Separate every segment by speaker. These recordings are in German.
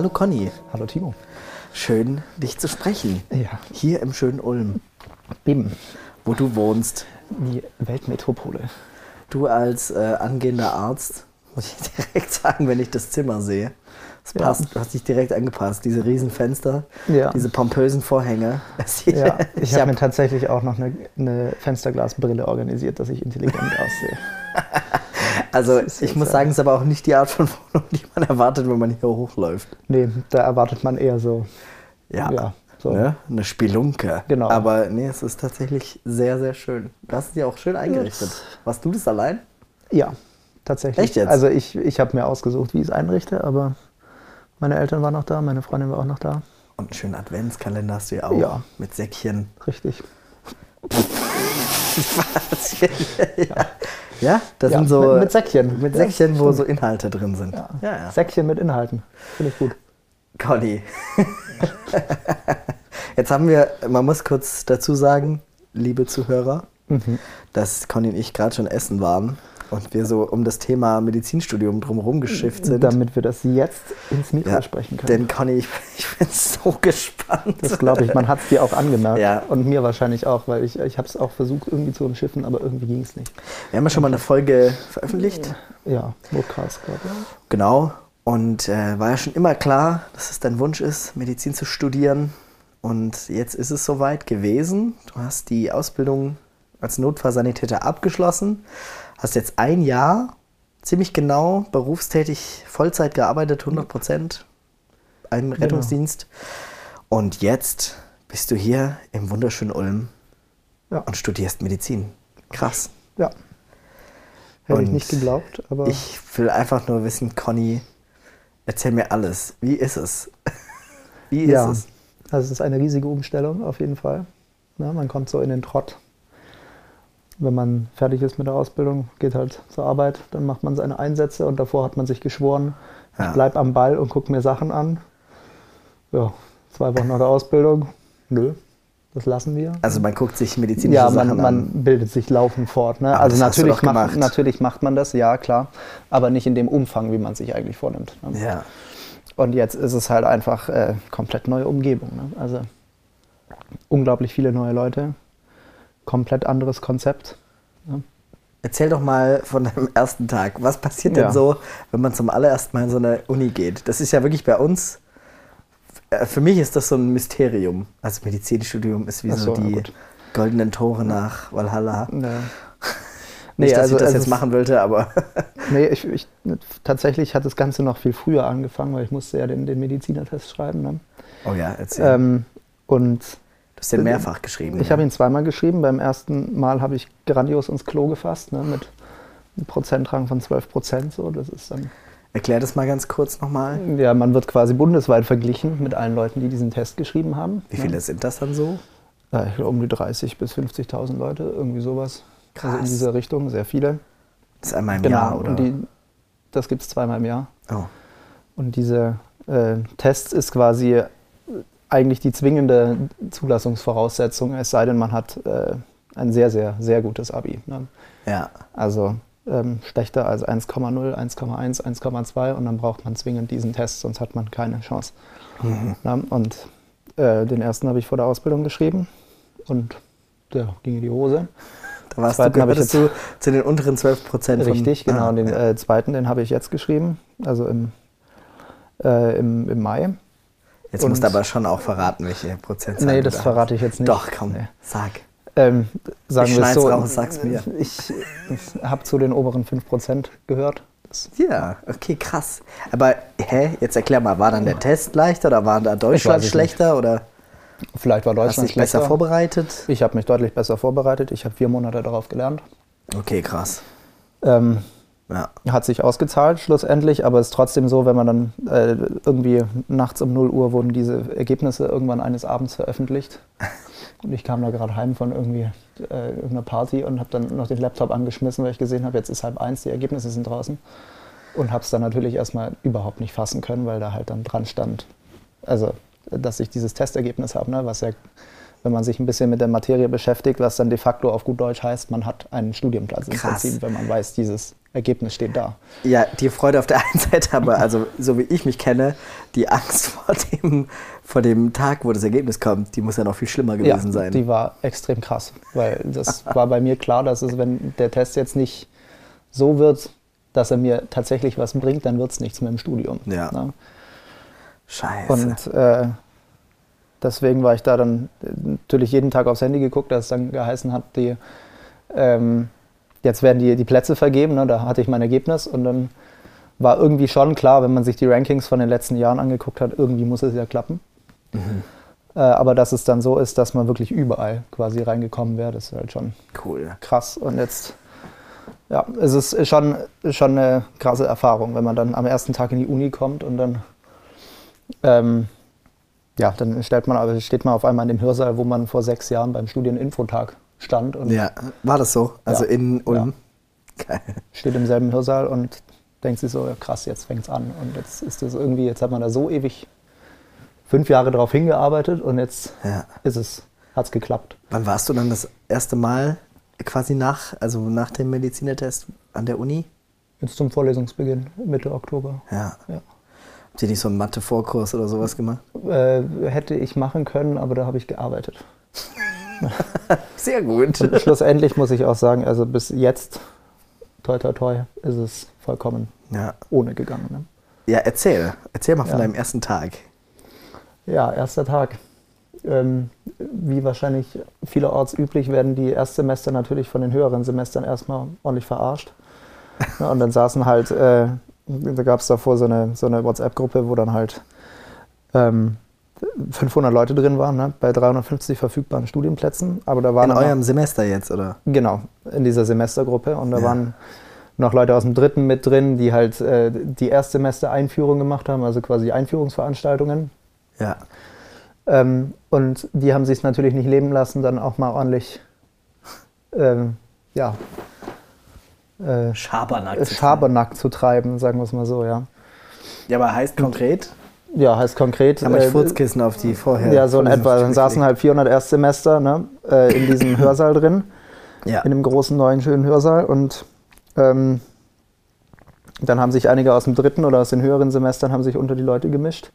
Speaker 1: Hallo Conny.
Speaker 2: Hallo Timo.
Speaker 1: Schön, dich zu sprechen.
Speaker 2: Ja.
Speaker 1: Hier im schönen Ulm,
Speaker 2: Bim,
Speaker 1: wo du wohnst.
Speaker 2: die Weltmetropole.
Speaker 1: Du als äh, angehender Arzt, muss ich direkt sagen, wenn ich das Zimmer sehe. Es
Speaker 2: Ja.
Speaker 1: passt, du hast dich direkt angepasst. Diese riesen Fenster,
Speaker 2: Ja.
Speaker 1: diese pompösen Vorhänge.
Speaker 2: Ja, ich
Speaker 1: hab-
Speaker 2: habe mir tatsächlich auch noch eine, eine Fensterglasbrille organisiert, dass ich intelligent aussehe.
Speaker 1: also ich muss sagen, es ist aber auch nicht die Art von Wohnung, die man erwartet, wenn man hier hochläuft.
Speaker 2: Nee, da erwartet man eher so.
Speaker 1: Ja,
Speaker 2: Ja, so.
Speaker 1: Ne? eine Spelunke.
Speaker 2: Genau.
Speaker 1: Aber nee, es ist tatsächlich sehr, sehr schön. Du hast es dir auch schön eingerichtet. Warst du das allein?
Speaker 2: Ja, tatsächlich.
Speaker 1: Echt jetzt?
Speaker 2: Also ich, ich habe mir ausgesucht, wie ich es einrichte, aber meine Eltern waren noch da, meine Freundin war auch noch da.
Speaker 1: Und einen schönen Adventskalender hast du ja auch.
Speaker 2: Ja.
Speaker 1: Mit Säckchen.
Speaker 2: Richtig.
Speaker 1: ja. ja, das
Speaker 2: Ja,
Speaker 1: sind so.
Speaker 2: mit, mit Säckchen.
Speaker 1: mit
Speaker 2: Ja,
Speaker 1: Säckchen, wo so Inhalte drin sind.
Speaker 2: Ja.
Speaker 1: ja. ja.
Speaker 2: Säckchen mit Inhalten. Finde ich gut.
Speaker 1: Conny. Jetzt haben wir, man muss kurz dazu sagen, liebe Zuhörer,
Speaker 2: Mhm.
Speaker 1: dass Conny und ich gerade schon essen waren und wir so um das Thema Medizinstudium drumherum geschifft sind.
Speaker 2: Damit wir das jetzt ins Mikro
Speaker 1: Ja,
Speaker 2: sprechen können.
Speaker 1: Denn Conny, ich, ich bin so gespannt.
Speaker 2: Das glaube ich, man hat es dir auch angemerkt.
Speaker 1: Ja.
Speaker 2: Und mir wahrscheinlich auch, weil ich, ich habe es auch versucht irgendwie zu umschiffen, aber irgendwie ging es nicht.
Speaker 1: Wir haben ja schon mal eine Folge veröffentlicht.
Speaker 2: Ja, Podcast, glaube ich.
Speaker 1: Genau. Und äh, war ja schon immer klar, dass es dein Wunsch ist, Medizin zu studieren. Und jetzt ist es soweit gewesen. Du hast die Ausbildung als Notfallsanitäter abgeschlossen, hast jetzt ein Jahr ziemlich genau berufstätig Vollzeit gearbeitet, 100 Prozent im Rettungsdienst. Und jetzt bist du hier im wunderschönen Ulm
Speaker 2: Ja.
Speaker 1: und studierst Medizin. Krass.
Speaker 2: Ja. Hätte ich nicht geglaubt, aber
Speaker 1: Ich will einfach nur wissen, Conny, erzähl mir alles. Wie ist es? Wie ist
Speaker 2: ja.
Speaker 1: es?
Speaker 2: Also es ist eine riesige Umstellung auf jeden Fall. Ja, man kommt so in den Trott. Wenn man fertig ist mit der Ausbildung, geht halt zur Arbeit, dann macht man seine Einsätze und davor hat man sich geschworen,
Speaker 1: Ja.
Speaker 2: ich bleib am Ball und gucke mir Sachen an. Ja, zwei Wochen nach der Ausbildung, nö, das lassen wir.
Speaker 1: Also man guckt sich medizinische
Speaker 2: Ja,
Speaker 1: Sachen
Speaker 2: man,
Speaker 1: an.
Speaker 2: man bildet sich laufend fort. Ne? Also natürlich macht, natürlich macht man das, ja klar, aber nicht in dem Umfang, wie man sich eigentlich vornimmt. Ne?
Speaker 1: Ja.
Speaker 2: Und jetzt ist es halt einfach äh, komplett neue Umgebung. Ne? Also unglaublich viele neue Leute, komplett anderes Konzept. Ne?
Speaker 1: Erzähl doch mal von deinem ersten Tag. Was passiert denn
Speaker 2: Ja.
Speaker 1: so, wenn man zum allerersten Mal in so eine Uni geht? Das ist ja wirklich bei uns, äh, für mich ist das so ein Mysterium. Also Medizinstudium ist wie so
Speaker 2: so,
Speaker 1: die goldenen Tore nach Valhalla.
Speaker 2: Ja.
Speaker 1: Nicht, dass ich das
Speaker 2: es
Speaker 1: jetzt machen wollte, aber
Speaker 2: Nee, ich, ich, tatsächlich hat das Ganze noch viel früher angefangen, weil ich musste ja den, den Medizinertest schreiben. Ne?
Speaker 1: oh ja, erzähl.
Speaker 2: Ähm, und
Speaker 1: du hast den mehrfach geschrieben.
Speaker 2: Ich
Speaker 1: ja.
Speaker 2: habe ihn zweimal geschrieben. Beim ersten Mal habe ich grandios ins Klo gefasst, ne, mit einem Prozentrang von 12 Prozent. So. Das ist dann,
Speaker 1: Erklär das mal ganz kurz nochmal.
Speaker 2: ja, man wird quasi bundesweit verglichen mit allen Leuten, die diesen Test geschrieben haben.
Speaker 1: Wie viele
Speaker 2: Ne?
Speaker 1: sind das dann so?
Speaker 2: Ja, ich glaube um die 30 bis 50.000 Leute, irgendwie sowas. Also in
Speaker 1: Krass.
Speaker 2: dieser Richtung, sehr viele.
Speaker 1: Das ist einmal im
Speaker 2: genau.
Speaker 1: Jahr, oder?
Speaker 2: Und die, das gibt es zweimal im Jahr.
Speaker 1: oh.
Speaker 2: Und diese äh, Tests ist quasi äh, eigentlich die zwingende Zulassungsvoraussetzung, es sei denn, man hat äh, ein sehr, sehr, sehr gutes Abi. Ne?
Speaker 1: Ja.
Speaker 2: Also ähm, schlechter als 1,0, 1,1, 1,2 und dann braucht man zwingend diesen Test, sonst hat man keine Chance.
Speaker 1: Mhm.
Speaker 2: Na, und äh, den ersten habe ich vor der Ausbildung geschrieben und der ging in die Hose.
Speaker 1: Da warst du,
Speaker 2: Zweiten
Speaker 1: gehörtest du zu den unteren 12 Prozent.
Speaker 2: Richtig, genau.
Speaker 1: Ah,
Speaker 2: den
Speaker 1: ja.
Speaker 2: äh, zweiten, den habe ich jetzt geschrieben, also im, äh, im, im Mai.
Speaker 1: Jetzt musst du
Speaker 2: und-
Speaker 1: aber schon auch verraten, welche Prozentzahl
Speaker 2: Nee, das
Speaker 1: da
Speaker 2: verrate ich jetzt nicht.
Speaker 1: Doch, komm,
Speaker 2: Nee.
Speaker 1: sag.
Speaker 2: Ähm, sagen
Speaker 1: Ich
Speaker 2: wir es so,
Speaker 1: raus, sag's mir.
Speaker 2: Ich, ich habe zu den oberen 5% gehört.
Speaker 1: Ja, okay, krass. Aber, hä, jetzt erklär mal, war dann der Test leichter oder war da Deutschland schlechter oder
Speaker 2: Vielleicht war
Speaker 1: hast
Speaker 2: Deutschland
Speaker 1: dich besser vorbereitet?
Speaker 2: Ich habe mich deutlich besser vorbereitet. Ich habe vier Monate darauf gelernt.
Speaker 1: Okay, krass.
Speaker 2: Ähm,
Speaker 1: Ja.
Speaker 2: hat sich ausgezahlt schlussendlich, aber es ist trotzdem so, wenn man dann äh, irgendwie nachts um 0 Uhr wurden diese Ergebnisse irgendwann eines Abends veröffentlicht. Und ich kam da gerade heim von irgendwie äh, irgendeiner Party und habe dann noch den Laptop angeschmissen, weil ich gesehen habe, jetzt ist halb eins, die Ergebnisse sind draußen. Und habe es dann natürlich erstmal überhaupt nicht fassen können, weil da halt dann dran stand, also dass ich dieses Testergebnis habe, ne, was ja, wenn man sich ein bisschen mit der Materie beschäftigt, was dann de facto auf gut Deutsch heißt, man hat einen Studienplatz im
Speaker 1: Krass.
Speaker 2: Prinzip, wenn man weiß, dieses Ergebnis steht da.
Speaker 1: Ja, die Freude auf der einen Seite, aber also so wie ich mich kenne, die Angst vor dem, vor dem Tag, wo das Ergebnis kommt, die muss ja noch viel schlimmer gewesen
Speaker 2: ja,
Speaker 1: sein.
Speaker 2: Die war extrem krass, weil das war bei mir klar, dass es, wenn der Test jetzt nicht so wird, dass er mir tatsächlich was bringt, dann wird es nichts mehr im Studium.
Speaker 1: Ja.
Speaker 2: Ne?
Speaker 1: Scheiße.
Speaker 2: Und äh, deswegen war ich da dann natürlich jeden Tag aufs Handy geguckt, dass es dann geheißen hat, die ähm, jetzt werden die, die Plätze vergeben. Ne? Da hatte ich mein Ergebnis und dann war irgendwie schon klar, wenn man sich die Rankings von den letzten Jahren angeguckt hat, irgendwie muss es ja klappen.
Speaker 1: Mhm.
Speaker 2: Äh, aber dass es dann so ist, dass man wirklich überall quasi reingekommen wäre, das ist halt schon
Speaker 1: cool.
Speaker 2: krass. Und jetzt, ja, es ist schon, schon eine krasse Erfahrung, wenn man dann am ersten Tag in die Uni kommt und dann, ähm, ja, dann stellt man, also steht man auf einmal in dem Hörsaal, wo man vor sechs Jahren beim Studieninfotag stand. Und
Speaker 1: Ja, war das so? Also
Speaker 2: Ja.
Speaker 1: in Ulm? Geil.
Speaker 2: steht im selben Hörsaal und denkt sich so, ja, krass, jetzt fängt es an. Und jetzt ist das irgendwie, jetzt hat man da so ewig fünf Jahre drauf hingearbeitet und jetzt
Speaker 1: Ja.
Speaker 2: ist es, hat es geklappt.
Speaker 1: Wann warst du dann das erste Mal quasi nach, also nach dem Medizinertest an der Uni?
Speaker 2: Jetzt zum Vorlesungsbeginn, Mitte Oktober.
Speaker 1: Ja.
Speaker 2: Ja.
Speaker 1: Habt ihr nicht so einen Mathe-Vorkurs oder sowas gemacht?
Speaker 2: Äh, hätte ich machen können, aber da habe ich gearbeitet.
Speaker 1: Sehr gut.
Speaker 2: Und schlussendlich muss ich auch sagen, also bis jetzt, toi toi toi, ist es vollkommen
Speaker 1: Ja.
Speaker 2: ohne gegangen. Ne?
Speaker 1: Ja, erzähl. Erzähl mal von
Speaker 2: Ja.
Speaker 1: deinem ersten Tag.
Speaker 2: Ja, erster Tag. Ähm, wie wahrscheinlich vielerorts üblich werden die Erstsemester natürlich von den höheren Semestern erstmal ordentlich verarscht. Ja, und dann saßen halt, äh, da gab es davor so eine, so eine WhatsApp-Gruppe, wo dann halt ähm, 500 Leute drin waren, ne, bei 350 verfügbaren Studienplätzen. Aber da waren
Speaker 1: In eurem Semester jetzt, oder?
Speaker 2: Genau, in dieser Semestergruppe. Und da
Speaker 1: Ja.
Speaker 2: waren noch Leute aus dem dritten mit drin, die halt äh, die Erstsemester-Einführung gemacht haben, also quasi Einführungsveranstaltungen.
Speaker 1: Ja.
Speaker 2: Ähm, und die haben sich es natürlich nicht leben lassen, dann auch mal ordentlich ähm, ja, äh,
Speaker 1: Schabernack.
Speaker 2: Schabernack zu treiben, sagen wir es mal so, ja.
Speaker 1: Ja, aber heißt konkret?
Speaker 2: Ja, heißt konkret.
Speaker 1: Haben euch
Speaker 2: äh,
Speaker 1: Furzkissen auf die vorher.
Speaker 2: ja, so in etwa. Dann saßen halt 400 Erstsemester ne, äh, in diesem Hörsaal drin.
Speaker 1: Ja.
Speaker 2: in einem großen, neuen, schönen Hörsaal. Und ähm, dann haben sich einige aus dem dritten oder aus den höheren Semestern haben sich unter die Leute gemischt.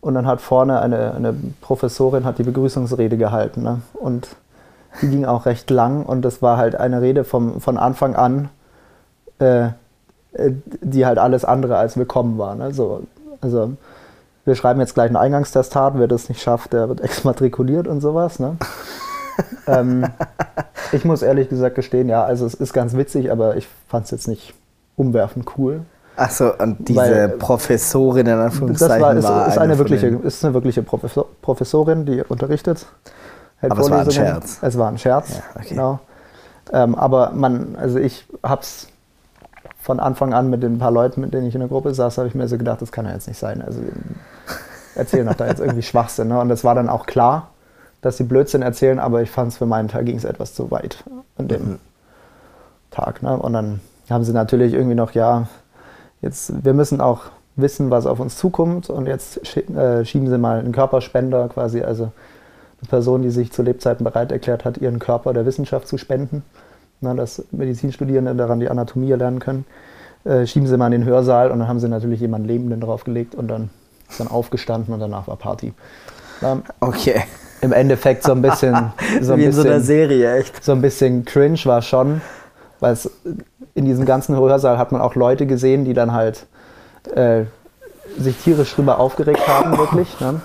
Speaker 2: Und dann hat vorne eine, eine Professorin hat die Begrüßungsrede gehalten. Ne? Und die ging auch recht lang. Und das war halt eine Rede vom, von Anfang an, äh, äh, die halt alles andere als willkommen war. Ne? So, also wir schreiben jetzt gleich ein Eingangstestat. Wer das nicht schafft, der wird exmatrikuliert und sowas. Ne? ähm, ich muss ehrlich gesagt gestehen, ja, also es ist ganz witzig, aber ich fand es jetzt nicht umwerfend cool.
Speaker 1: Achso, und diese
Speaker 2: Weil-
Speaker 1: Professorin in
Speaker 2: Das
Speaker 1: Anführungszeichen
Speaker 2: war, ist,
Speaker 1: war
Speaker 2: ist, eine wirkliche, ist eine wirkliche Professor, Professorin, die unterrichtet. hält
Speaker 1: Aber es war ein. Scherz.
Speaker 2: Es war ein Scherz,
Speaker 1: Ja, okay.
Speaker 2: genau. Ähm, aber man, also ich hab's von Anfang an mit den paar Leuten, mit denen ich in der Gruppe saß, habe ich mir so gedacht, das kann ja jetzt nicht sein. Also erzählen doch da jetzt irgendwie Schwachsinn. Ne? Und das war dann auch klar, dass sie Blödsinn erzählen, aber ich fand es für meinen Teil ging es etwas zu weit an dem
Speaker 1: Mhm.
Speaker 2: Tag. Ne? Und dann haben sie natürlich irgendwie noch, ja, jetzt, wir müssen auch wissen, was auf uns zukommt und jetzt äh, schieben sie mal einen Körperspender quasi, also eine Person, die sich zu Lebzeiten bereit erklärt hat, ihren Körper der Wissenschaft zu spenden, na, dass Medizinstudierende daran die Anatomie lernen können, äh, schieben sie mal in den Hörsaal und dann haben sie natürlich jemanden Lebenden draufgelegt und dann ist dann aufgestanden und danach war Party. Na,
Speaker 1: Okay.
Speaker 2: Im Endeffekt so ein bisschen, so ein
Speaker 1: Wie in so einer
Speaker 2: bisschen
Speaker 1: Serie, echt.
Speaker 2: so ein bisschen cringe war schon, weil es in diesem ganzen Hörsaal hat man auch Leute gesehen, die dann halt äh, sich tierisch drüber aufgeregt haben, wirklich. Ne?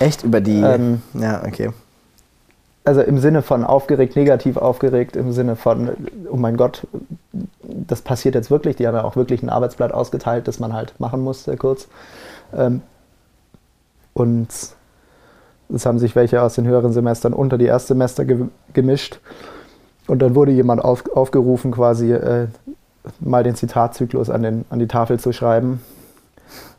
Speaker 1: Echt über die.
Speaker 2: Ähm,
Speaker 1: ja, okay.
Speaker 2: Also im Sinne von aufgeregt, negativ aufgeregt, im Sinne von, oh mein Gott, das passiert jetzt wirklich. Die haben ja auch wirklich ein Arbeitsblatt ausgeteilt, das man halt machen musste, kurz. Ähm, und es haben sich welche aus den höheren Semestern unter die Erstsemester ge gemischt. Und dann wurde jemand auf, aufgerufen, quasi äh, mal den Zitatzyklus an, den, an die Tafel zu schreiben.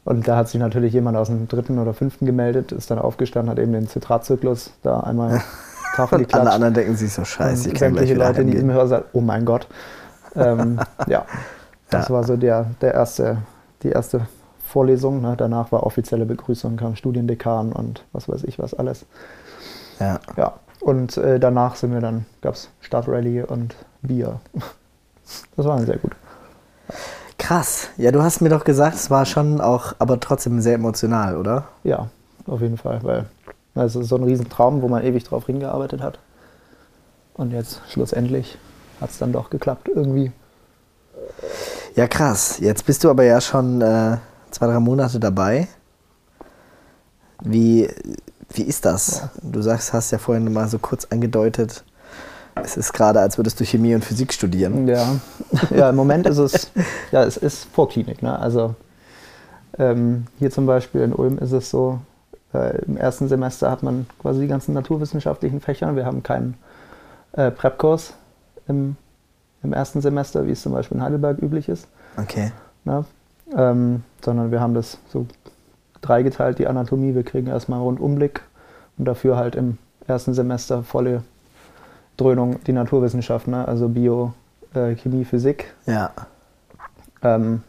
Speaker 2: Und da hat sich natürlich jemand aus dem dritten oder fünften gemeldet, ist dann aufgestanden, hat eben den Zitatzyklus da einmal Tafel
Speaker 1: Und alle anderen denken sich so scheiße, ich
Speaker 2: sämtliche Leute in diesem. Hörsaal, oh mein Gott. Ähm, ja, das
Speaker 1: Ja.
Speaker 2: war so der, der erste, die erste Vorlesung. Ne? Danach war offizielle Begrüßung, kam Studiendekan und was weiß ich was alles.
Speaker 1: Ja.
Speaker 2: Ja, und äh, danach sind wir dann, gab es Startrallye und Bier. Das war sehr gut.
Speaker 1: Krass. Ja, du hast mir doch gesagt, es war schon auch, aber trotzdem sehr emotional, oder?
Speaker 2: Ja, auf jeden Fall, weil also so ein Riesentraum, wo man ewig drauf hingearbeitet hat. Und jetzt schlussendlich hat es dann doch geklappt irgendwie.
Speaker 1: Ja, krass. Jetzt bist du aber ja schon äh, zwei, drei Monate dabei. Wie, wie ist das? Ja. Du sagst, hast ja vorhin mal so kurz angedeutet, es ist gerade, als würdest du Chemie und Physik studieren.
Speaker 2: Ja, ja im Moment ist es, ja, es ist Vorklinik. Ne? Also ähm, hier zum Beispiel in Ulm ist es so, äh, im ersten Semester hat man quasi die ganzen naturwissenschaftlichen Fächer. Wir haben keinen äh, Prep-Kurs im, im ersten Semester, wie es zum Beispiel in Heidelberg üblich ist.
Speaker 1: Okay.
Speaker 2: Ne? Ähm, sondern wir haben das so dreigeteilt, die Anatomie. Wir kriegen erstmal einen Rundumblick und dafür halt im ersten Semester volle Dröhnung die Naturwissenschaften, ne? also Bio, äh, Chemie, Physik.
Speaker 1: Ja.
Speaker 2: Ähm,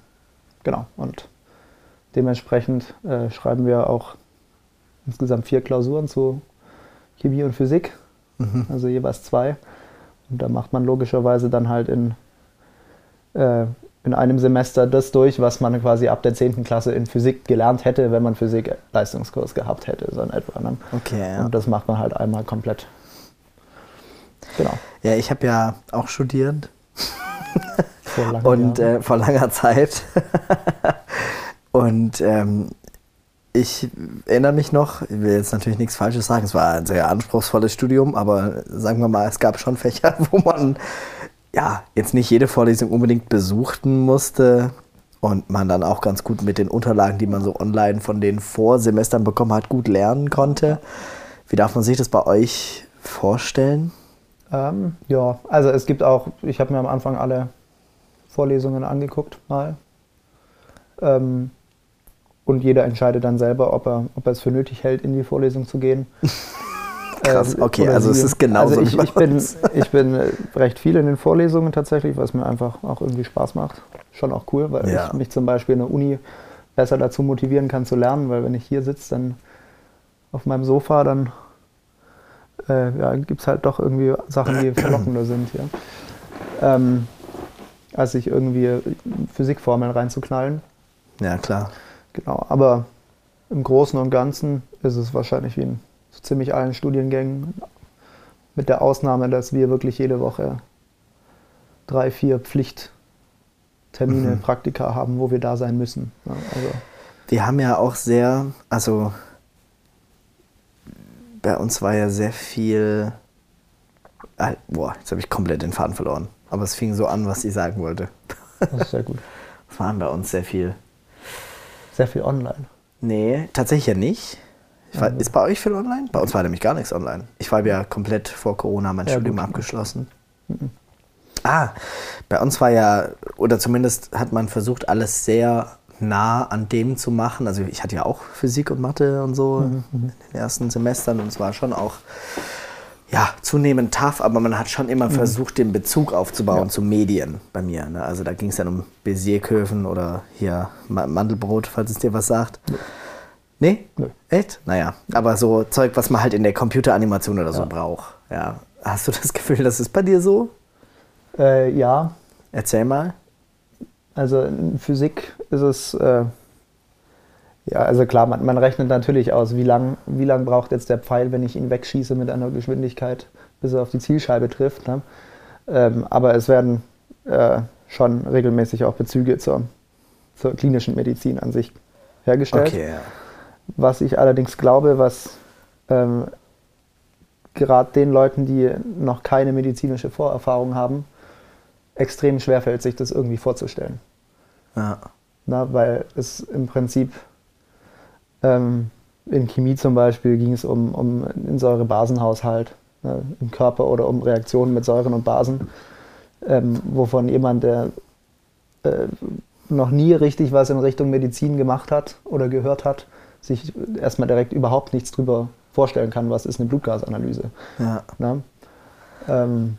Speaker 2: genau, und dementsprechend äh, schreiben wir auch insgesamt vier Klausuren zu Chemie und Physik, mhm. also jeweils zwei. Und da macht man logischerweise dann halt in, äh, in einem Semester das durch, was man quasi ab der 10. Klasse in Physik gelernt hätte, wenn man Physik-Leistungskurs gehabt hätte, so in etwa. Ne?
Speaker 1: Okay, ja.
Speaker 2: Und das macht man halt einmal komplett
Speaker 1: Genau. Ja, ich habe ja auch studiert. Vor langer und äh, vor langer Zeit. und ähm, ich erinnere mich noch, ich will jetzt natürlich nichts Falsches sagen, es war ein sehr anspruchsvolles Studium, aber sagen wir mal, es gab schon Fächer, wo man ja jetzt nicht jede Vorlesung unbedingt besuchten musste und man dann auch ganz gut mit den Unterlagen, die man so online von den Vorsemestern bekommen hat, gut lernen konnte. Wie darf man sich das bei euch vorstellen?
Speaker 2: Ähm, ja, also es gibt auch, ich habe mir am Anfang alle Vorlesungen angeguckt mal. Ähm, und jeder entscheidet dann selber, ob er, ob er es für nötig hält, in die Vorlesung zu gehen.
Speaker 1: Krass, ähm, okay, also sie. es ist genauso.
Speaker 2: Also ich, ich, bin, ich bin äh, recht viel in den Vorlesungen tatsächlich, was mir einfach auch irgendwie Spaß macht. Schon auch cool, weil ja. ich mich zum Beispiel in der Uni besser dazu motivieren kann zu lernen, weil wenn ich hier sitze, dann auf meinem Sofa, dann äh, ja, gibt es halt doch irgendwie Sachen, die verlockender sind. Ja. Ähm, als sich irgendwie Physikformeln reinzuknallen.
Speaker 1: Ja, klar.
Speaker 2: Genau, aber im Großen und Ganzen ist es wahrscheinlich wie in so ziemlich allen Studiengängen, mit der Ausnahme, dass wir wirklich jede Woche drei, vier Pflichttermine, mhm. Praktika haben, wo wir da sein müssen. Ja, also.
Speaker 1: Wir haben ja auch sehr, also bei uns war ja sehr viel. Ah, boah, jetzt habe ich komplett den Faden verloren. Aber es fing so an, was ich sagen wollte.
Speaker 2: Das ist sehr gut.
Speaker 1: Es waren bei uns sehr viel.
Speaker 2: Sehr viel online?
Speaker 1: Nee, tatsächlich ja nicht. War, ist bei euch viel online? Bei uns war nämlich gar nichts online. Ich war ja komplett vor Corona mein ja, Studium gut. abgeschlossen. Mhm. Ah, bei uns war ja, oder zumindest hat man versucht, alles sehr nah an dem zu machen. Also ich hatte ja auch Physik und Mathe und so mhm. in den ersten Semestern und es war schon auch ja, zunehmend tough, aber man hat schon immer mhm. versucht, den Bezug aufzubauen ja. zu Medien bei mir. Ne? Also da ging es dann um Bézierkurven oder hier Mandelbrot, falls es dir was sagt. Ja. Nee? Nö. Echt? Naja, aber so Zeug, was man halt in der Computeranimation oder so ja. braucht. Ja. Hast du das Gefühl, das ist bei dir so?
Speaker 2: Äh, ja.
Speaker 1: Erzähl mal.
Speaker 2: Also in Physik ist es, äh, ja, also klar, man, man, rechnet natürlich aus, wie lang, wie lang braucht jetzt der Pfeil, wenn ich ihn wegschieße mit einer Geschwindigkeit, bis er auf die Zielscheibe trifft. Ne? Ähm, aber es werden äh, schon regelmäßig auch Bezüge zur, zur klinischen Medizin an sich hergestellt.
Speaker 1: Okay, ja.
Speaker 2: Was ich allerdings glaube, was ähm, gerade den Leuten, die noch keine medizinische Vorerfahrung haben, extrem schwerfällt, sich das irgendwie vorzustellen.
Speaker 1: Ja.
Speaker 2: Na, weil es im Prinzip ähm, in Chemie zum Beispiel ging es um, um den Säurebasenhaushalt ne, im Körper oder um Reaktionen mit Säuren und Basen, ähm, wovon jemand, der äh, noch nie richtig was in Richtung Medizin gemacht hat oder gehört hat, sich erstmal direkt überhaupt nichts drüber vorstellen kann, was ist eine Blutgasanalyse.
Speaker 1: Ja.
Speaker 2: Ähm,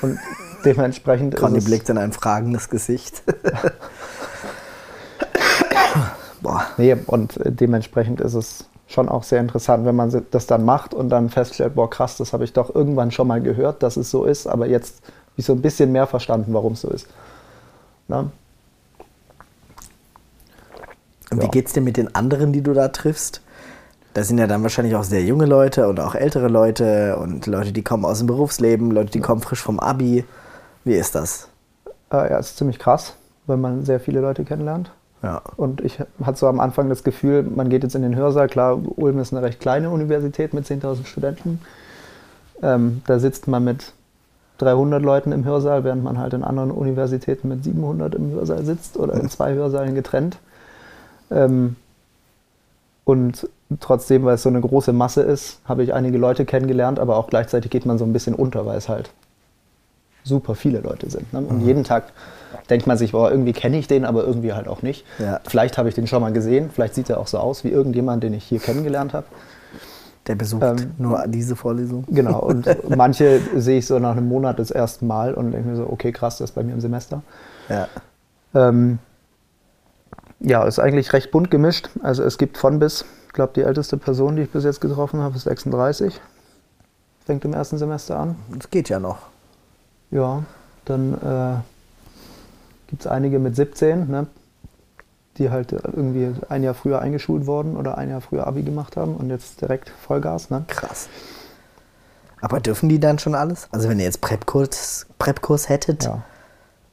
Speaker 2: und dementsprechend
Speaker 1: Conny blickt in ein fragendes Gesicht.
Speaker 2: Nee, und dementsprechend ist es schon auch sehr interessant, wenn man das dann macht und dann feststellt, boah krass, das habe ich doch irgendwann schon mal gehört, dass es so ist, aber jetzt habe ich so ein bisschen mehr verstanden, warum es so ist. Na?
Speaker 1: Und
Speaker 2: Ja.
Speaker 1: wie geht's dir mit den anderen, die du da triffst? Da sind ja dann wahrscheinlich auch sehr junge Leute und auch ältere Leute und Leute, die kommen aus dem Berufsleben, Leute, die kommen frisch vom Abi. Wie ist das?
Speaker 2: Äh, ja, ist ziemlich krass, weil man sehr viele Leute kennenlernt.
Speaker 1: Ja.
Speaker 2: Und ich hatte so am Anfang das Gefühl, man geht jetzt in den Hörsaal. Klar, Ulm ist eine recht kleine Universität mit 10.000 Studenten. Ähm, da sitzt man mit 300 Leuten im Hörsaal, während man halt in anderen Universitäten mit 700 im Hörsaal sitzt oder in zwei Hörsaalen getrennt. Ähm, und trotzdem, weil es so eine große Masse ist, habe ich einige Leute kennengelernt, aber auch gleichzeitig geht man so ein bisschen unter, weil es halt super viele Leute sind. Ne? Und jeden Tag denkt man sich, boah, irgendwie kenne ich den, aber irgendwie halt auch nicht.
Speaker 1: Ja.
Speaker 2: Vielleicht habe ich den schon mal gesehen, vielleicht sieht er auch so aus wie irgendjemand, den ich hier kennengelernt habe.
Speaker 1: Der besucht
Speaker 2: Ähm,
Speaker 1: nur diese Vorlesung.
Speaker 2: Genau, und manche sehe ich so nach einem Monat das erste Mal und denke mir so, okay, krass, das ist bei mir im Semester.
Speaker 1: Ja.
Speaker 2: Ähm, ja, ist eigentlich recht bunt gemischt. Also es gibt von bis, ich glaube, die älteste Person, die ich bis jetzt getroffen habe, ist 36. Fängt im ersten Semester an.
Speaker 1: Das geht ja noch.
Speaker 2: Ja, dann äh, gibt es einige mit 17, ne, die halt irgendwie ein Jahr früher eingeschult wurden oder ein Jahr früher Abi gemacht haben und jetzt direkt Vollgas. Ne?
Speaker 1: Krass. Aber dürfen die dann schon alles? Also wenn ihr jetzt Prep-Kurs Prep hättet,
Speaker 2: Ja.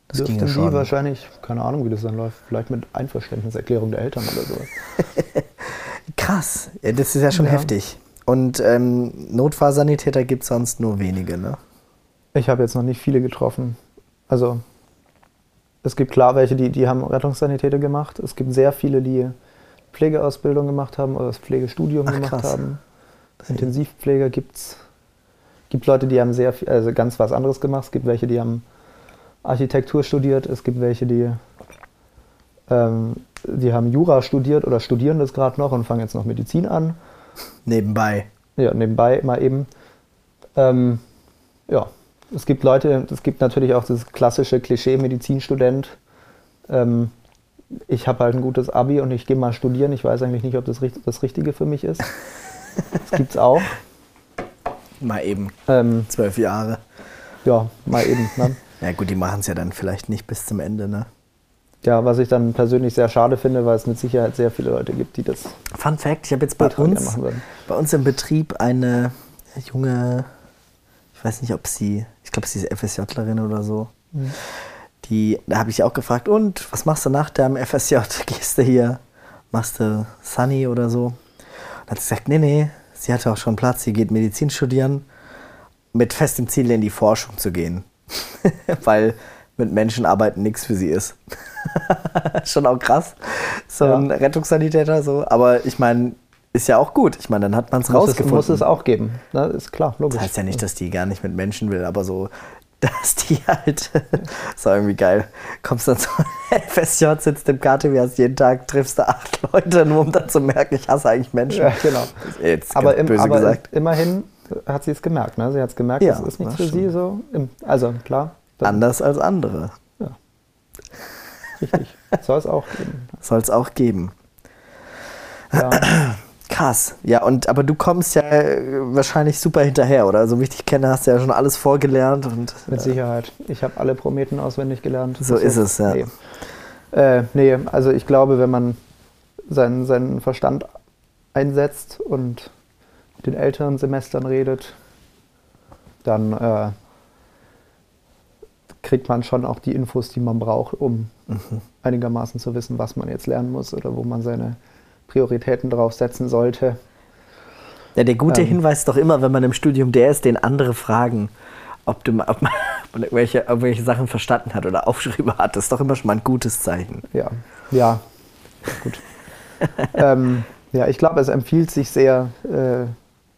Speaker 1: das
Speaker 2: Dürften
Speaker 1: ginge
Speaker 2: die
Speaker 1: schon.
Speaker 2: wahrscheinlich, keine Ahnung, wie das dann läuft, vielleicht mit Einverständniserklärung der Eltern oder so.
Speaker 1: Krass, ja, das ist ja schon
Speaker 2: Ja.
Speaker 1: heftig. Und ähm, Notfallsanitäter gibt es sonst nur wenige, ne?
Speaker 2: Ich habe jetzt noch nicht viele getroffen. Also es gibt klar welche, die, die haben Rettungssanitäter gemacht. Es gibt sehr viele, die Pflegeausbildung gemacht haben oder das Pflegestudium
Speaker 1: Ach,
Speaker 2: gemacht
Speaker 1: krass.
Speaker 2: haben. Intensivpfleger gibt's. gibt Leute, die haben sehr viel, also ganz was anderes gemacht. Es gibt welche, die haben Architektur studiert. Es gibt welche, die, ähm, die haben Jura studiert oder studieren das gerade noch und fangen jetzt noch Medizin an.
Speaker 1: Nebenbei.
Speaker 2: Ja, nebenbei mal eben. Ähm, ja, es gibt Leute, es gibt natürlich auch das klassische Klischee Medizinstudent. Ähm, ich habe halt ein gutes Abi und ich gehe mal studieren. Ich weiß eigentlich nicht, ob das das Richtige für mich ist. Das gibt's auch.
Speaker 1: Mal eben.
Speaker 2: Ähm,
Speaker 1: Zwölf Jahre.
Speaker 2: ja, mal eben. Ne?
Speaker 1: Ja gut, die machen es ja dann vielleicht nicht bis zum Ende, ne?
Speaker 2: Ja, was ich dann persönlich sehr schade finde, weil es mit Sicherheit sehr viele Leute gibt, die das
Speaker 1: Fun Fact, ich habe jetzt bei uns, bei uns im Betrieb eine junge, ich weiß nicht, ob sie, glaube, sie ist FSJlerin oder so. Die, da habe ich auch gefragt, und was machst du nach deinem FSJ? Gehst du hier, machst du Sunny oder so? Und hat sie gesagt, nee, nee, sie hatte auch schon Platz, sie geht Medizin studieren, mit festem Ziel in die Forschung zu gehen. Weil mit Menschen arbeiten nichts für sie ist. schon auch krass. So
Speaker 2: Ja.
Speaker 1: ein Rettungssanitäter, so. Aber ich meine, ist ja auch gut. Ich meine, dann hat man es rausgefunden.
Speaker 2: muss es auch geben. Ne? Ist klar, logisch.
Speaker 1: Das heißt ja nicht, dass die gar nicht mit Menschen will, aber so, dass die halt, ist auch irgendwie geil. Kommst dann so FSJ, sitzt im KTW, hast jeden Tag, triffst du acht Leute, nur um dann zu merken, ich hasse eigentlich Menschen.
Speaker 2: Ja, genau.
Speaker 1: Jetzt
Speaker 2: aber, im,
Speaker 1: böse
Speaker 2: aber
Speaker 1: gesagt.
Speaker 2: immerhin hat sie es gemerkt. Ne? Sie hat es gemerkt,
Speaker 1: Ja,
Speaker 2: das ist nichts für sie so. Im, also klar,
Speaker 1: Anders als andere.
Speaker 2: richtig. Soll es auch geben.
Speaker 1: Soll es auch geben.
Speaker 2: Ja,
Speaker 1: Krass. Ja, und aber du kommst ja äh, wahrscheinlich super hinterher, oder? So wie ich dich kenne, hast du ja schon alles vorgelernt und
Speaker 2: mit Sicherheit. Ich habe alle Prometen auswendig gelernt.
Speaker 1: So ist es, ja.
Speaker 2: Nee. Äh, nee, also ich glaube, wenn man seinen, seinen Verstand einsetzt und mit den älteren Semestern redet, dann äh, kriegt man schon auch die Infos, die man braucht, um
Speaker 1: Mhm.
Speaker 2: einigermaßen zu wissen, was man jetzt lernen muss oder wo man seine Prioritäten drauf setzen sollte.
Speaker 1: Ja, der gute
Speaker 2: Ähm.
Speaker 1: Hinweis ist doch immer, wenn man im Studium der ist, den andere fragen, ob, du, ob man ob man irgendwelche, irgendwelche Sachen verstanden hat oder Aufschriebe hat. Das ist doch immer schon mal ein gutes Zeichen.
Speaker 2: Ja, ja, gut. ähm, ja, ich glaube, es empfiehlt sich sehr. Äh,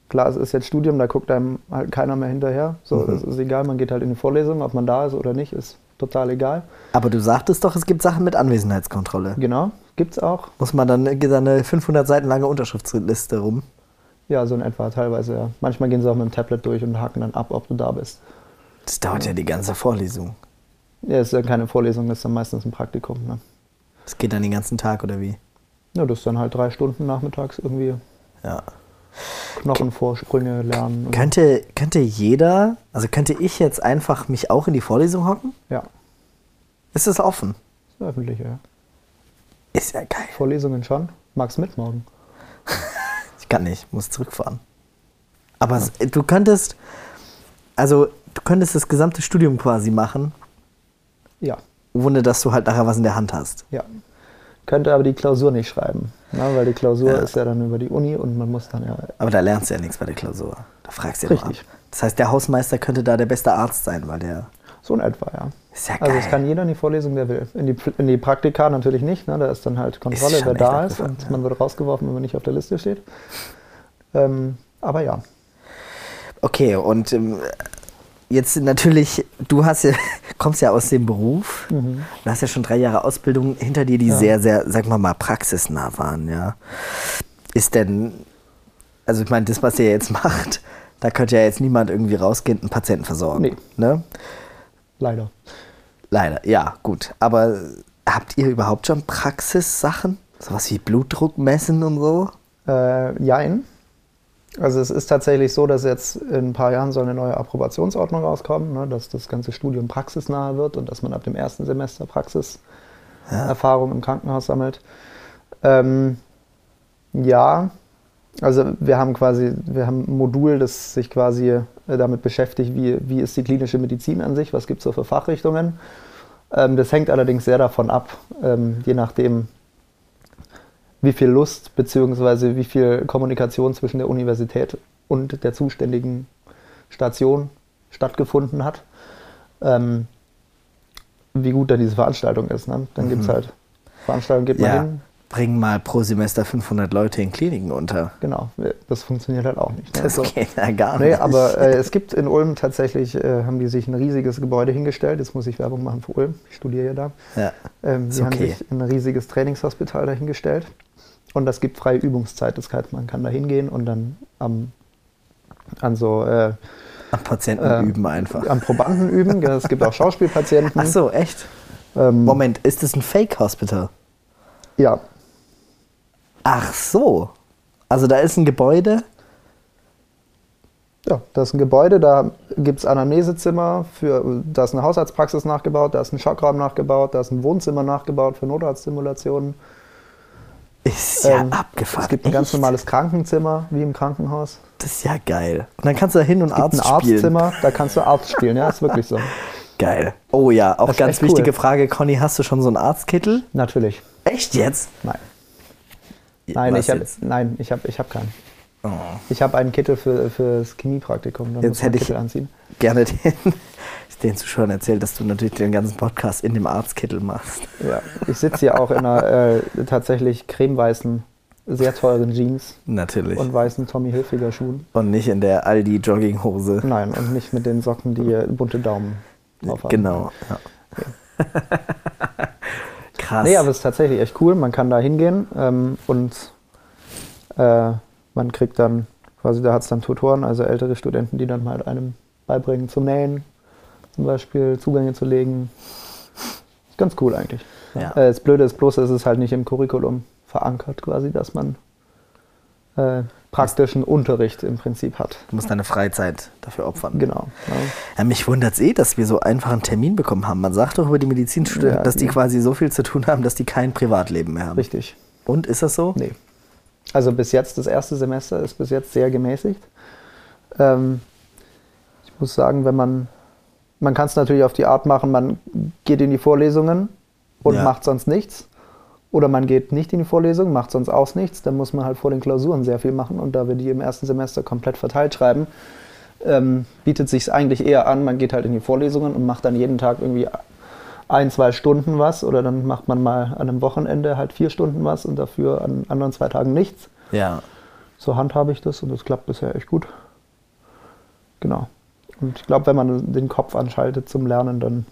Speaker 2: klar, es ist jetzt Studium, da guckt einem halt keiner mehr hinterher. So,
Speaker 1: Mhm.
Speaker 2: es ist egal, man geht halt in die Vorlesung, ob man da ist oder nicht, ist total egal.
Speaker 1: Aber du sagtest doch, es gibt Sachen mit Anwesenheitskontrolle.
Speaker 2: Genau, gibt's auch.
Speaker 1: Muss man dann geht da eine 500 Seiten lange Unterschriftsliste rum.
Speaker 2: Ja, so in etwa teilweise. Ja. Manchmal gehen sie auch mit dem Tablet durch und haken dann ab, ob du da bist.
Speaker 1: Das dauert ja die ganze Vorlesung.
Speaker 2: Ja, ist ja keine Vorlesung, das ist dann meistens ein Praktikum. Ne?
Speaker 1: Das geht dann den ganzen Tag oder wie?
Speaker 2: Ja, das ist dann halt drei Stunden nachmittags irgendwie
Speaker 1: Ja.
Speaker 2: Knochenvorsprünge lernen.
Speaker 1: Könnte, könnte jeder, also könnte ich jetzt einfach mich auch in die Vorlesung hocken?
Speaker 2: Ja,
Speaker 1: Ist das offen?
Speaker 2: ist öffentlich, ja.
Speaker 1: Ist ja geil.
Speaker 2: Vorlesungen schon. Magst mit morgen?
Speaker 1: Ich kann nicht, muss zurückfahren. Aber s- du könntest, also du könntest das gesamte Studium quasi machen,
Speaker 2: Ja,
Speaker 1: ohne dass du halt nachher was in der Hand hast.
Speaker 2: ja. Könnte aber die Klausur nicht schreiben. Ne? Weil die Klausur
Speaker 1: Ja.
Speaker 2: ist ja dann über die Uni und man muss dann ja.
Speaker 1: Aber da lernst du ja nichts bei der Klausur. Da fragst du ja nur ab.
Speaker 2: Richtig.
Speaker 1: Das heißt, der Hausmeister könnte da der beste Arzt sein, weil der
Speaker 2: So in etwa, ja.
Speaker 1: ist ja geil.
Speaker 2: Also es kann jeder in die Vorlesung, der will. In die, in die Praktika natürlich nicht. Ne? Da ist dann halt Kontrolle, wer da ist und
Speaker 1: ja.
Speaker 2: man wird rausgeworfen, wenn man nicht auf der Liste steht. Ähm, aber ja,
Speaker 1: Okay, und ähm, jetzt natürlich, du hast ja, kommst ja aus dem Beruf, du hast ja schon drei Jahre Ausbildung hinter dir, die
Speaker 2: Ja.
Speaker 1: sehr, sehr, sagen wir mal, praxisnah waren, ja. Ist denn, also ich meine, das, was ihr jetzt macht, da könnte ja jetzt niemand irgendwie rausgehen und einen Patienten versorgen.
Speaker 2: Nee.
Speaker 1: Ne?
Speaker 2: leider.
Speaker 1: Leider, ja, gut. Aber habt ihr überhaupt schon Praxissachen? Sowas wie Blutdruck messen und so?
Speaker 2: Äh, jein. Also es ist tatsächlich so, dass jetzt in ein paar Jahren soll eine neue Approbationsordnung rauskommen, ne, dass das ganze Studium praxisnah wird und dass man ab dem ersten Semester Praxiserfahrung im Krankenhaus sammelt. Ähm, ja, also wir haben quasi, wir haben ein Modul, das sich quasi äh, damit beschäftigt, wie, wie ist die klinische Medizin an sich, was gibt es so für Fachrichtungen. Ähm, das hängt allerdings sehr davon ab, ähm, je nachdem, wie viel Lust bzw. wie viel Kommunikation zwischen der Universität und der zuständigen Station stattgefunden hat, ähm, wie gut dann diese Veranstaltung ist. Ne? Dann gibt es halt Veranstaltungen, geht man
Speaker 1: Ja.
Speaker 2: hin,
Speaker 1: Bringen mal pro Semester 500 Leute in Kliniken unter.
Speaker 2: genau, das funktioniert halt auch nicht. Ne?
Speaker 1: Das
Speaker 2: So.
Speaker 1: geht ja gar nicht.
Speaker 2: Nee, aber äh, es gibt in Ulm tatsächlich, äh, haben die sich ein riesiges Gebäude hingestellt. Jetzt muss ich Werbung machen für Ulm. Ich studiere ja da.
Speaker 1: ja.
Speaker 2: Ähm, die haben
Speaker 1: okay.
Speaker 2: sich ein riesiges Trainingshospital dahingestellt. Und das gibt freie Übungszeit. Das heißt, man kann da hingehen und dann am, an so äh,
Speaker 1: Am Patienten
Speaker 2: äh,
Speaker 1: üben einfach.
Speaker 2: am Probanden üben. Es gibt auch Schauspielpatienten.
Speaker 1: Ach so, echt?
Speaker 2: Ähm,
Speaker 1: Moment, ist das ein Fake-Hospital?
Speaker 2: Ja,
Speaker 1: Ach so. Also da ist ein Gebäude.
Speaker 2: ja, das ist ein Gebäude, da gibt es Anamnesezimmer, für, da ist eine Hausarztpraxis nachgebaut, da ist ein Schockraum nachgebaut, da ist ein Wohnzimmer nachgebaut für Notarztsimulationen.
Speaker 1: Ist ja
Speaker 2: Ähm,
Speaker 1: abgefahren.
Speaker 2: Es gibt ein ganz
Speaker 1: Echt?
Speaker 2: normales Krankenzimmer, wie im Krankenhaus.
Speaker 1: Das ist ja geil. Und dann kannst du da hin und
Speaker 2: Es gibt
Speaker 1: Arzt
Speaker 2: ein. Arztzimmer, da kannst du Arzt spielen, ja, ist wirklich so.
Speaker 1: Geil. Oh ja, auch ganz
Speaker 2: echt cool.
Speaker 1: wichtige Frage. Conny, hast du schon so einen Arztkittel?
Speaker 2: Natürlich.
Speaker 1: Echt jetzt?
Speaker 2: Nein. Nein,
Speaker 1: Was
Speaker 2: ich habe nein, ich hab, ich hab keinen.
Speaker 1: Oh.
Speaker 2: Ich habe einen Kittel für, fürs Chemiepraktikum. Da
Speaker 1: Jetzt
Speaker 2: muss
Speaker 1: ich-
Speaker 2: Kittel anziehen.
Speaker 1: Gerne den, den Zuschauern erzählt, dass du natürlich den ganzen Podcast in dem Arztkittel machst.
Speaker 2: Ja. Ich sitze hier auch in einer äh, tatsächlich cremeweißen, sehr teuren Jeans
Speaker 1: Natürlich.
Speaker 2: und
Speaker 1: Und,
Speaker 2: weißen Tommy Hilfiger Schuhen.
Speaker 1: nicht in der Aldi-Jogginghose.
Speaker 2: Nein, und nicht mit den Socken, die äh, bunte Daumen drauf haben.
Speaker 1: Genau. Ja. Krass.
Speaker 2: Nee, aber es ist tatsächlich echt cool. Man kann da hingehen ähm, und äh, man kriegt dann, quasi da hat es dann Tutoren, also ältere Studenten, die dann mal einem beibringen zu nähen, zum Beispiel Zugänge zu legen. Ist ganz cool eigentlich.
Speaker 1: Ja.
Speaker 2: Äh, das Blöde ist bloß, es ist halt nicht im Curriculum verankert, quasi, dass man äh, praktischen Unterricht im Prinzip hat.
Speaker 1: du musst deine Freizeit dafür opfern.
Speaker 2: Genau. Ja.
Speaker 1: Ja, mich wundert es eh, dass wir so einfach einen Termin bekommen haben. Man sagt doch über die Medizinstudenten,
Speaker 2: Ja,
Speaker 1: dass die quasi so viel zu tun haben, dass die kein Privatleben mehr haben.
Speaker 2: Richtig.
Speaker 1: Und ist das so?
Speaker 2: Nee. Also bis jetzt, das erste Semester ist bis jetzt sehr gemäßigt. Ähm, muss sagen, wenn man, man kann es natürlich auf die Art machen, man geht in die Vorlesungen und
Speaker 1: Ja.
Speaker 2: macht sonst nichts. Oder man geht nicht in die Vorlesung, macht sonst auch nichts. Dann muss man halt vor den Klausuren sehr viel machen. Und da wir die im ersten Semester komplett verteilt schreiben, ähm, bietet sich eigentlich eher an, man geht halt in die Vorlesungen und macht dann jeden Tag irgendwie ein, zwei Stunden was oder dann macht man mal an einem Wochenende halt vier Stunden was und dafür an anderen zwei Tagen nichts.
Speaker 1: Ja.
Speaker 2: So handhabe ich das und das klappt bisher echt gut. Genau. Und ich glaube, wenn man den Kopf anschaltet zum Lernen, dann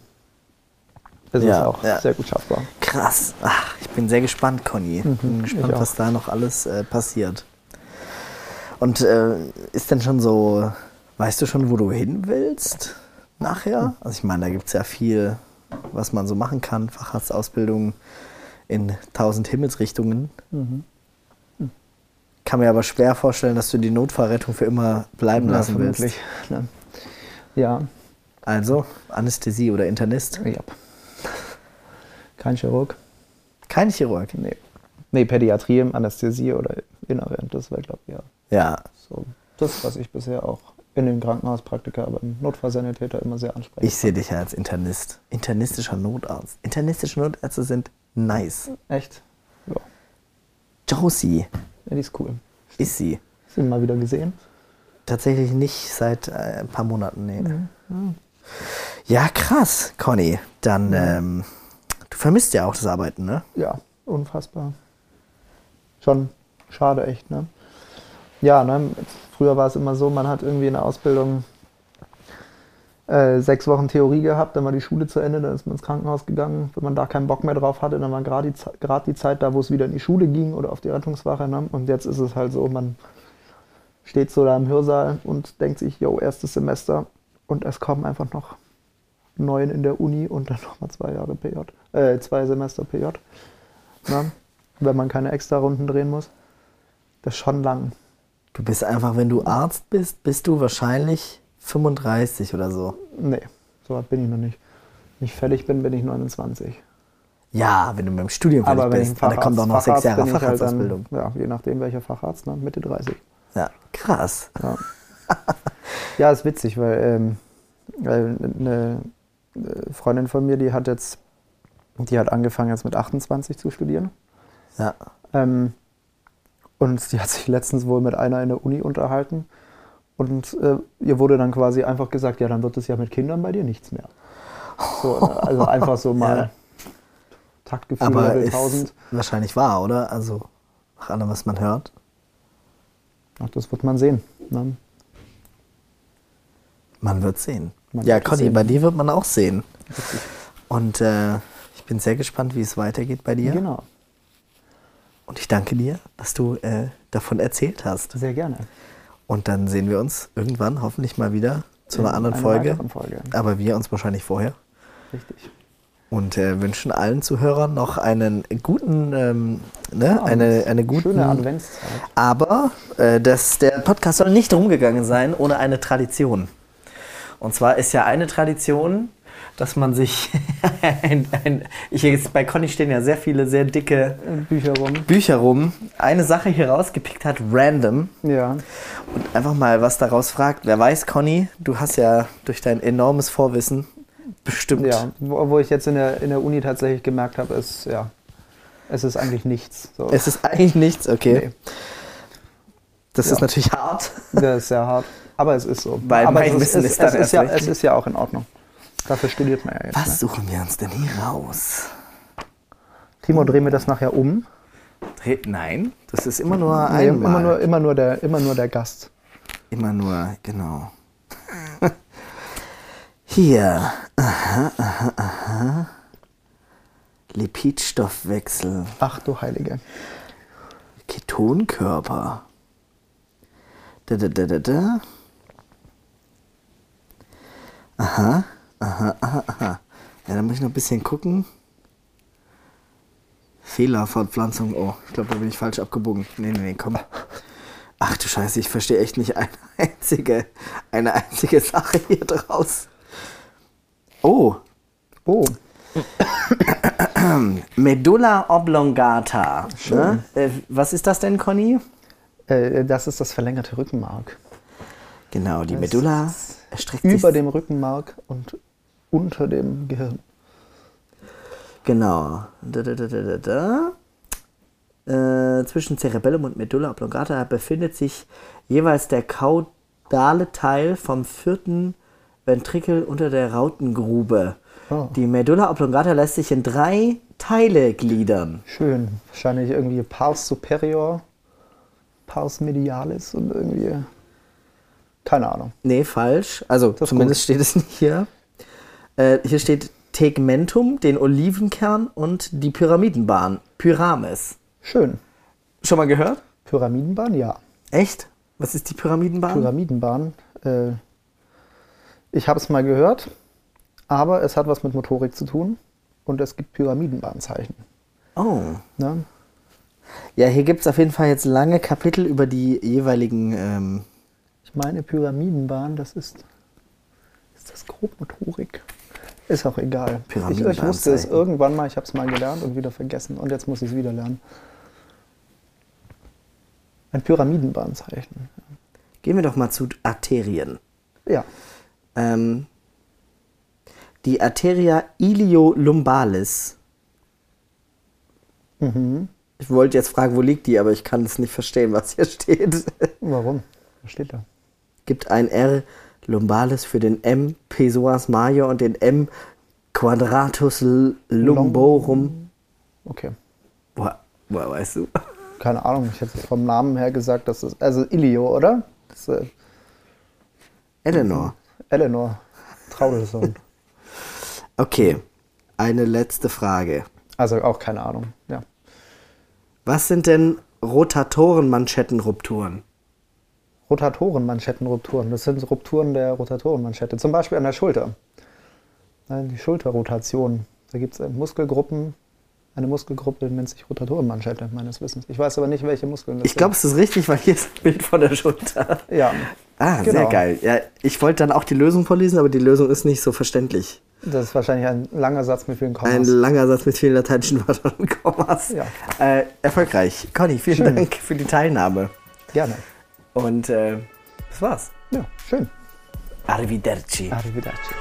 Speaker 2: ist
Speaker 1: Ja,
Speaker 2: es auch
Speaker 1: ja.
Speaker 2: sehr gut schaffbar.
Speaker 1: Krass. Ach, ich bin sehr gespannt, Conny. bin gespannt,
Speaker 2: Mhm, ich auch.
Speaker 1: was da noch alles äh, passiert. Und äh, ist denn schon so, weißt du schon, wo du hin willst nachher? Also ich meine, da gibt es ja viel, was man so machen kann. Facharztausbildung in tausend Himmelsrichtungen.
Speaker 2: Mhm.
Speaker 1: Kann mir aber schwer vorstellen, dass du die Notfallrettung für immer bleiben
Speaker 2: Ja,
Speaker 1: lassen willst.
Speaker 2: Ne? Ja,
Speaker 1: Also Anästhesie oder Internist?
Speaker 2: ja. Kein Chirurg.
Speaker 1: Kein Chirurg.
Speaker 2: Nee. Nee, Pädiatrie, Anästhesie oder Inneren, das wäre, glaube ich, ja.
Speaker 1: Ja.
Speaker 2: So, das, was ich bisher auch in den Krankenhauspraktika, aber im Notfallsanitäter immer sehr anspreche.
Speaker 1: Ich sehe dich ja als Internist. Internistischer Notarzt. Internistische Notärzte sind nice.
Speaker 2: Echt? Ja.
Speaker 1: Josie
Speaker 2: ja, die ist cool.
Speaker 1: ist sie.
Speaker 2: Hast du ihn mal wieder gesehen?
Speaker 1: Tatsächlich nicht seit äh, ein paar Monaten, nee. Ja, krass, Conny. Dann, ähm, du vermisst ja auch das Arbeiten, ne?
Speaker 2: Ja, unfassbar. Schon schade, echt, ne? Ja, ne? Früher war es immer so, man hat irgendwie in der Ausbildung äh, sechs Wochen Theorie gehabt, dann war die Schule zu Ende, dann ist man ins Krankenhaus gegangen. Wenn man da keinen Bock mehr drauf hatte, dann war gerade die, die Zeit da, wo es wieder in die Schule ging oder auf die Rettungswache. Ne? Und jetzt ist es halt so, man steht so da im Hörsaal und denkt sich, yo, erstes Semester und es kommen einfach noch neun in der Uni und dann nochmal zwei Jahre PJ, äh, zwei Semester PJ. Ne? Wenn man keine extra Runden drehen muss. Das ist schon lang.
Speaker 1: Du bist einfach, wenn du Arzt bist, bist du wahrscheinlich 35 oder so.
Speaker 2: Nee, so weit bin ich noch nicht. Wenn ich fertig bin, bin ich 29.
Speaker 1: Ja, wenn du mit dem Studium fertig
Speaker 2: Aber wenn ich
Speaker 1: bist.
Speaker 2: ein
Speaker 1: Da kommt
Speaker 2: Facharzt,
Speaker 1: auch noch sechs
Speaker 2: Facharzt
Speaker 1: Jahre
Speaker 2: bin ich halt dann,
Speaker 1: Facharztausbildung.
Speaker 2: ja, je nachdem welcher Facharzt, ne? Mitte 30.
Speaker 1: Ja, krass.
Speaker 2: Ja, ja ist witzig, weil ähm, eine äh, Freundin von mir, die hat jetzt, die hat angefangen jetzt mit 28 zu studieren.
Speaker 1: Ja.
Speaker 2: Ähm, und die hat sich letztens wohl mit einer in der Uni unterhalten. Und äh, ihr wurde dann quasi einfach gesagt, ja, dann wird es ja mit Kindern bei dir nichts mehr. So, also einfach so mal
Speaker 1: Ja.
Speaker 2: Taktgefühl
Speaker 1: Aber
Speaker 2: Level
Speaker 1: ist
Speaker 2: 1000.
Speaker 1: wahrscheinlich wahr, oder? Also, nach allem, was man hört.
Speaker 2: Ach, das wird man sehen. Ne?
Speaker 1: Man wird sehen.
Speaker 2: Man
Speaker 1: ja,
Speaker 2: wird
Speaker 1: Conny,
Speaker 2: sehen.
Speaker 1: bei dir wird man auch sehen. Und äh, ich bin sehr gespannt, wie es weitergeht bei dir.
Speaker 2: Genau,
Speaker 1: Und ich danke dir, dass du äh, davon erzählt hast.
Speaker 2: sehr gerne.
Speaker 1: Und dann sehen wir uns irgendwann hoffentlich mal wieder zu einer
Speaker 2: In
Speaker 1: anderen
Speaker 2: einer
Speaker 1: Folge.
Speaker 2: Folge.
Speaker 1: Aber wir uns wahrscheinlich vorher.
Speaker 2: Richtig.
Speaker 1: Und äh, wünschen allen Zuhörern noch einen guten, ähm, ne, eine, eine gute.
Speaker 2: Schöne Adventszeit.
Speaker 1: Aber äh, das, der Podcast soll nicht rumgegangen sein ohne eine Tradition. Und zwar ist ja eine Tradition, dass man sich ein, ein, ich jetzt bei Conny stehen ja sehr viele sehr dicke
Speaker 2: Bücher rum.
Speaker 1: Bücher rum, eine Sache hier rausgepickt hat, random,
Speaker 2: Ja.
Speaker 1: und einfach mal was daraus fragt. Wer weiß, Conny, du hast ja durch dein enormes Vorwissen bestimmt.
Speaker 2: Ja, wo, wo ich jetzt in der, in der Uni tatsächlich gemerkt habe, ist, ja, es ist eigentlich nichts. So.
Speaker 1: Es ist eigentlich nichts, okay.
Speaker 2: Nee.
Speaker 1: Das
Speaker 2: Ja.
Speaker 1: ist natürlich hart.
Speaker 2: Das ist sehr hart. Aber es ist so.
Speaker 1: Weil
Speaker 2: Aber
Speaker 1: mein
Speaker 2: es,
Speaker 1: Wissen
Speaker 2: ist,
Speaker 1: ist
Speaker 2: es,
Speaker 1: dann
Speaker 2: es, ist ja, es ist ja auch in Ordnung. Dafür studiert man ja jetzt.
Speaker 1: Was
Speaker 2: Ne?
Speaker 1: suchen wir uns denn hier raus?
Speaker 2: Timo, drehen wir das nachher um.
Speaker 1: Dreh- Nein, das ist immer nur
Speaker 2: Nee,
Speaker 1: einmal.
Speaker 2: immer, nur, immer, nur der, immer nur der Gast.
Speaker 1: Immer nur, genau. Hier. Aha, aha, aha. Lipidstoffwechsel.
Speaker 2: Ach du Heilige.
Speaker 1: Ketonkörper. Da, da, da, da, da. Aha, aha, aha, aha. Ja, da muss ich noch ein bisschen gucken. Fehlerfortpflanzung. Oh, ich glaube, da bin ich falsch abgebogen. Nee, nee, nee, komm. Ach du Scheiße, ich verstehe echt nicht eine einzige, eine einzige Sache hier draus. Oh,
Speaker 2: Oh,
Speaker 1: Medulla oblongata. Ne? Äh, was ist das denn, Conny?
Speaker 2: äh, das ist das verlängerte Rückenmark.
Speaker 1: Genau, die
Speaker 2: Das
Speaker 1: Medulla erstreckt sich
Speaker 2: Über dem Rückenmark und unter dem Gehirn.
Speaker 1: Genau. Da, da, da. Äh, zwischen Cerebellum und Medulla oblongata befindet sich jeweils der kaudale Teil vom vierten Ventrikel unter der Rautengrube.
Speaker 2: Oh.
Speaker 1: Die Medulla oblongata lässt sich in drei Teile gliedern.
Speaker 2: Schön. Wahrscheinlich irgendwie Pars superior, Pars medialis und irgendwie. Keine Ahnung.
Speaker 1: Nee, falsch. Also zumindest steht es nicht hier. Äh, hier steht Tegmentum, den Olivenkern und die Pyramidenbahn. Pyramis.
Speaker 2: Schön.
Speaker 1: Schon mal gehört?
Speaker 2: Pyramidenbahn, ja.
Speaker 1: Echt? Was ist die Pyramidenbahn?
Speaker 2: Pyramidenbahn. Äh, ich habe es mal gehört, aber es hat was mit Motorik zu tun und es gibt Pyramidenbahnzeichen.
Speaker 1: Oh.
Speaker 2: Ne?
Speaker 1: Ja, hier gibt es auf jeden Fall jetzt lange Kapitel über die jeweiligen. Ähm,
Speaker 2: Ich meine Pyramidenbahn, das ist, ist das grob Motorik. Ist auch egal. Ich, ich wusste es irgendwann mal, ich habe es mal gelernt und wieder vergessen. Und jetzt muss ich es wieder lernen. Ein Pyramidenbahnzeichen.
Speaker 1: Gehen wir doch mal zu Arterien.
Speaker 2: Ja.
Speaker 1: Ähm, die Arteria iliolumbalis.
Speaker 2: Mhm.
Speaker 1: Ich wollte jetzt fragen, wo liegt die, aber ich kann es nicht verstehen, was hier steht.
Speaker 2: Warum? Was steht da?
Speaker 1: Gibt ein R lumbalis für den M psoas major und den M quadratus lumborum.
Speaker 2: Okay.
Speaker 1: Woher, woher weißt du?
Speaker 2: Keine Ahnung, ich hätte vom Namen her gesagt, dass es. Also Ilio, oder? Das äh,
Speaker 1: Eleanor.
Speaker 2: Eleanor Traudelsohn.
Speaker 1: Okay, eine letzte Frage.
Speaker 2: Also auch keine Ahnung. Ja.
Speaker 1: Was sind denn Rotatorenmanschettenrupturen?
Speaker 2: Rotatorenmanschettenrupturen. Das sind Rupturen der Rotatorenmanschette. Zum Beispiel an der Schulter. Äh, Die Schulterrotation. Da gibt es Muskelgruppen. Eine Muskelgruppe nennt sich Rotatorenmanschette, meines Wissens. Ich weiß aber nicht, welche Muskeln das
Speaker 1: Ich glaube, es ist richtig, weil hier ist ein Bild von der Schulter.
Speaker 2: sind. Ja,
Speaker 1: Ah, sehr
Speaker 2: Genau.
Speaker 1: geil. Ja, ich wollte dann auch die Lösung vorlesen, aber die Lösung ist nicht so verständlich.
Speaker 2: das ist wahrscheinlich ein langer Satz mit vielen
Speaker 1: Ein
Speaker 2: Kommas.
Speaker 1: langer Satz mit vielen lateinischen Wörtern und Kommas.
Speaker 2: Ja.
Speaker 1: Äh, erfolgreich. Conny, vielen
Speaker 2: Schön.
Speaker 1: Dank für die Teilnahme.
Speaker 2: Gerne.
Speaker 1: Und äh, das war's.
Speaker 2: Ja, schön.
Speaker 1: Arrivederci.
Speaker 2: Arrivederci.